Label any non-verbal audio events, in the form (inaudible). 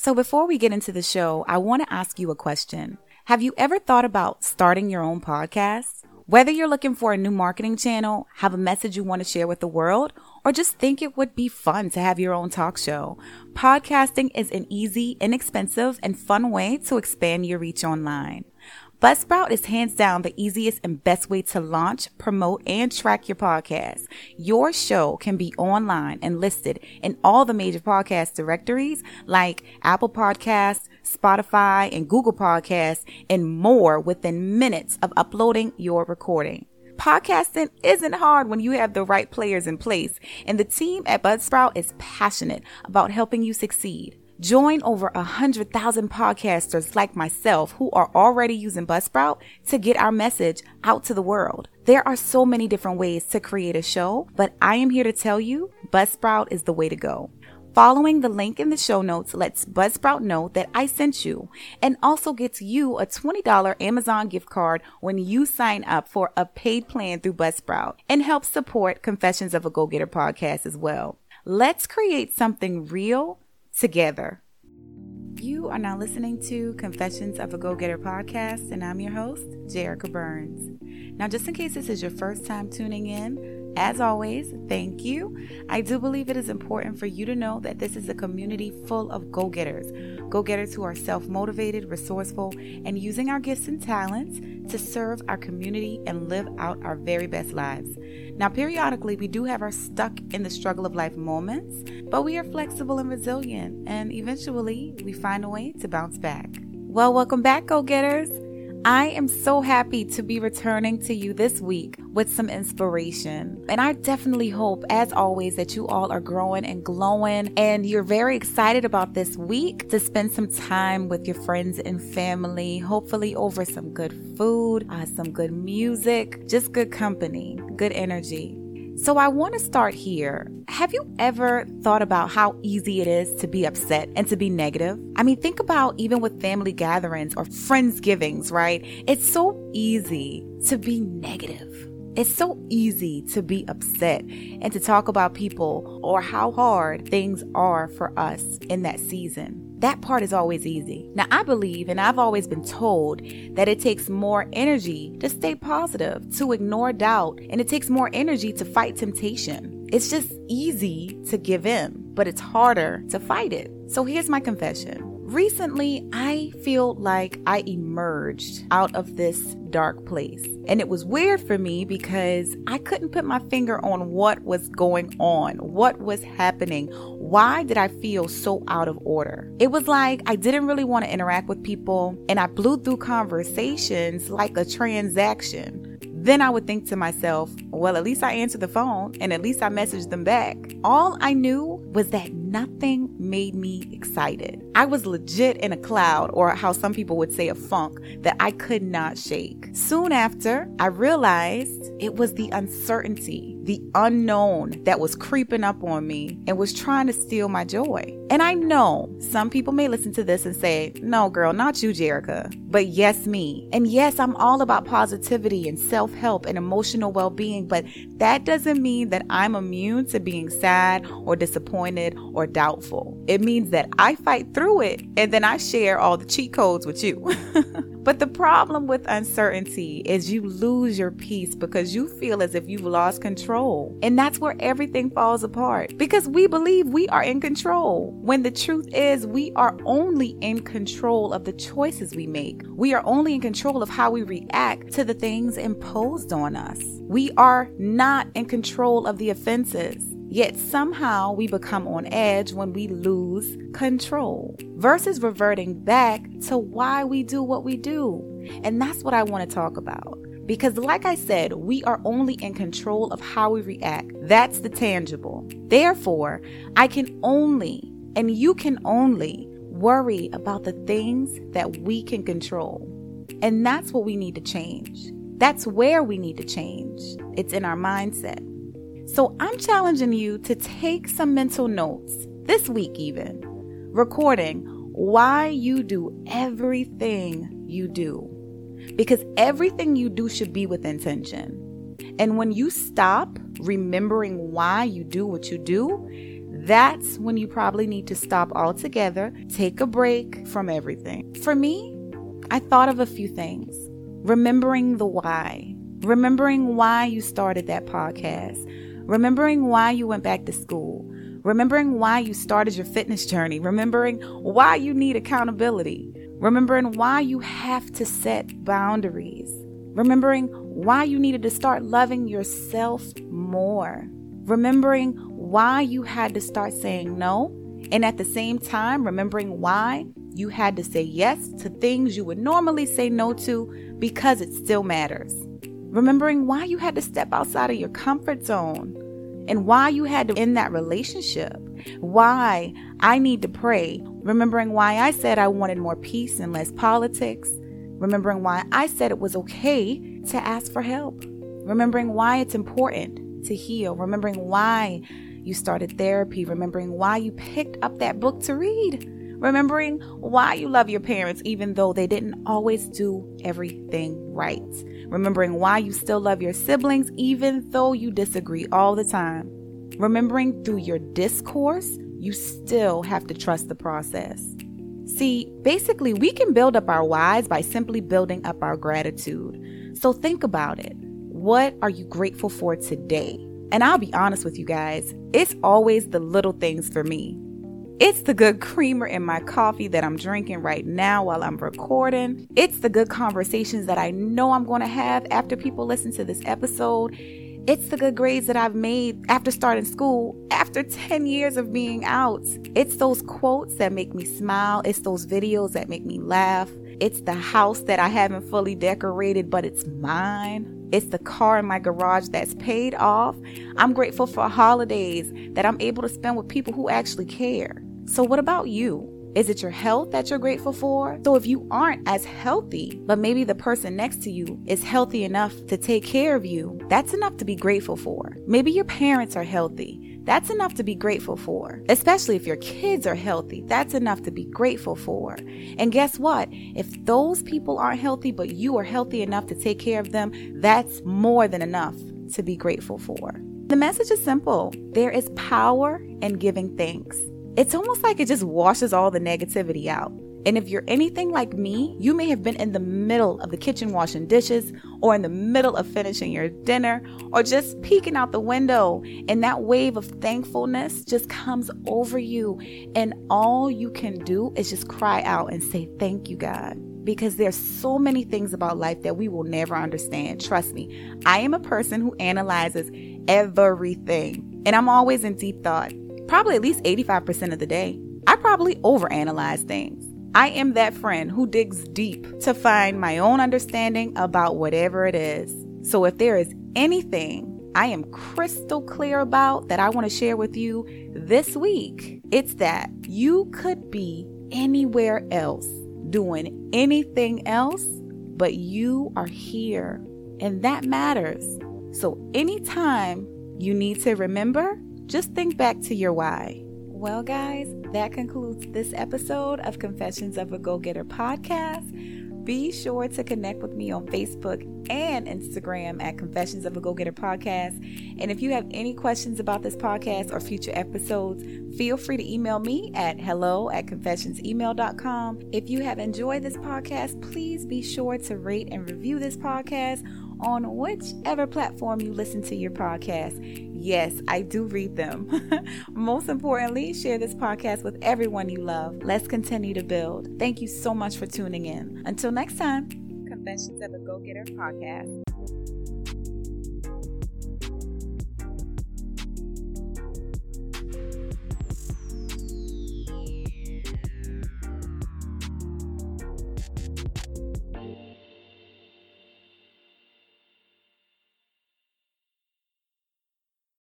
So, before we get into the show, I want to ask you a question. Have you ever thought about starting your own podcast? Whether you're looking for a new marketing channel, have a message you want to share with the world, or just think it would be fun to have your own talk show, podcasting is an easy, inexpensive, and fun way to expand your reach online. Buzzsprout is hands down the easiest and best way to launch, promote, and track your podcast. Your show can be online and listed in all the major podcast directories like Apple Podcasts, Spotify, and Google Podcasts, and more within minutes of uploading your recording. Podcasting isn't hard when you have the right players in place, and the team at Buzzsprout is passionate about helping you succeed. Join over a hundred thousand podcasters like myself who are already using Buzzsprout to get our message out to the world. There are so many different ways to create a show, but I am here to tell you Buzzsprout is the way to go. Following the link in the show notes lets Buzzsprout know that I sent you and also gets you a $20 Amazon gift card when you sign up for a paid plan through Buzzsprout and helps support Confessions of a Go Getter podcast as well. Let's create something real together. You are now listening to Confessions of a Go Getter podcast, and I'm your host, Jerica Burns. Now, just in case this is your first time tuning in, as always, thank you. I do believe it is important for you to know that this is a community full of go getters, go getters who are self motivated, resourceful, and using our gifts and talents to serve our community and live out our very best lives. Now, periodically, we do have our stuck in the struggle of life moments, but we are flexible and resilient, and eventually we find a way to bounce back. Well, welcome back, go getters. I am so happy to be returning to you this week with some inspiration. And I definitely hope, as always, that you all are growing and glowing and you're very excited about this week to spend some time with your friends and family, hopefully over some good food, uh, some good music, just good company, good energy. So I want to start here. Have you ever thought about how easy it is to be upset and to be negative? I mean, think about even with family gatherings or friendsgivings, right? It's so easy to be negative. It's so easy to be upset and to talk about people or how hard things are for us in that season. That part is always easy. Now, I believe, and I've always been told, that it takes more energy to stay positive, to ignore doubt, and it takes more energy to fight temptation. It's just easy to give in, but it's harder to fight it. So here's my confession. Recently, I feel like I emerged out of this dark place. And it was weird for me because I couldn't put my finger on what was going on, what was happening. Why did I feel so out of order? It was like I didn't really want to interact with people and I blew through conversations like a transaction. Then I would think to myself, well, at least I answered the phone and at least I messaged them back. All I knew was that nothing made me excited. I was legit in a cloud, or how some people would say a funk, that I could not shake. Soon after, I realized it was the uncertainty, the unknown that was creeping up on me and was trying to steal my joy. And I know some people may listen to this and say, no, girl, not you, Jerica, but yes, me. And yes, I'm all about positivity and self help and emotional well being, but that doesn't mean that I'm immune to being sad or disappointed or doubtful. It means that I fight through it and then I share all the cheat codes with you. (laughs) but the problem with uncertainty is you lose your peace because you feel as if you've lost control. And that's where everything falls apart because we believe we are in control when the truth is we are only in control of the choices we make. We are only in control of how we react to the things imposed on us. We are not in control of the offenses. Yet somehow we become on edge when we lose control versus reverting back to why we do what we do. And that's what I want to talk about. Because, like I said, we are only in control of how we react. That's the tangible. Therefore, I can only, and you can only, worry about the things that we can control. And that's what we need to change. That's where we need to change. It's in our mindset. So I'm challenging you to take some mental notes this week, even recording why you do everything you do. Because everything you do should be with intention. And when you stop remembering why you do what you do, that's when you probably need to stop altogether, take a break from everything. For me, I thought of a few things. Remembering the why, remembering why you started that podcast, remembering why you went back to school, remembering why you started your fitness journey, remembering why you need accountability, remembering why you have to set boundaries, remembering why you needed to start loving yourself more, remembering why you had to start saying no, and at the same time, remembering why you had to say yes to things you would normally say no to because it still matters. Remembering why you had to step outside of your comfort zone and why you had to end that relationship. Why I need to pray. Remembering why I said I wanted more peace and less politics. Remembering why I said it was okay to ask for help. Remembering why it's important to heal. Remembering why you started therapy. Remembering why you picked up that book to read remembering why you love your parents even though they didn't always do everything right, remembering why you still love your siblings even though you disagree all the time, remembering through your discourse, you still have to trust the process. See, basically, we can build up our whys by simply building up our gratitude. So think about it. What are you grateful for today? And I'll be honest with you guys, it's always the little things for me. It's the good creamer in my coffee that I'm drinking right now while I'm recording. It's the good conversations that I know I'm going to have after people listen to this episode. It's the good grades that I've made after starting school, after 10 years of being out. It's those quotes that make me smile. It's those videos that make me laugh. It's the house that I haven't fully decorated, but it's mine. It's the car in my garage that's paid off. I'm grateful for holidays that I'm able to spend with people who actually care. So, what about you? Is it your health that you're grateful for? So, if you aren't as healthy, but maybe the person next to you is healthy enough to take care of you, that's enough to be grateful for. Maybe your parents are healthy. That's enough to be grateful for. Especially if your kids are healthy, that's enough to be grateful for. And guess what? If those people aren't healthy, but you are healthy enough to take care of them, that's more than enough to be grateful for. The message is simple there is power in giving thanks it's almost like it just washes all the negativity out. And if you're anything like me, you may have been in the middle of the kitchen washing dishes, or in the middle of finishing your dinner, or just peeking out the window, and that wave of thankfulness just comes over you. And all you can do is just cry out and say, Thank you, God. Because there's so many things about life that we will never understand. Trust me, I am a person who analyzes everything, and I'm always in deep thought probably at least 85% of the day. I probably overanalyze things. I am that friend who digs deep to find my own understanding about whatever it is. So if there is anything I am crystal clear about that I want to share with you this week, it's that you could be anywhere else doing anything else, but you are here. And that matters. So anytime you need to remember just think back to your why. Well, guys, that concludes this episode of Confessions of a Go Getter podcast. Be sure to connect with me on Facebook and Instagram at Confessions of a Go Getter podcast. And if you have any questions about this podcast or future episodes, feel free to email me at hello at confessionsemail.com. If you have enjoyed this podcast, please be sure to rate and review this podcast on whichever platform you listen to your podcast. Yes, I do read them. (laughs) Most importantly, share this podcast with everyone you love. Let's continue to build. Thank you so much for tuning in. Until next time, Confessions of a Go Getter podcast.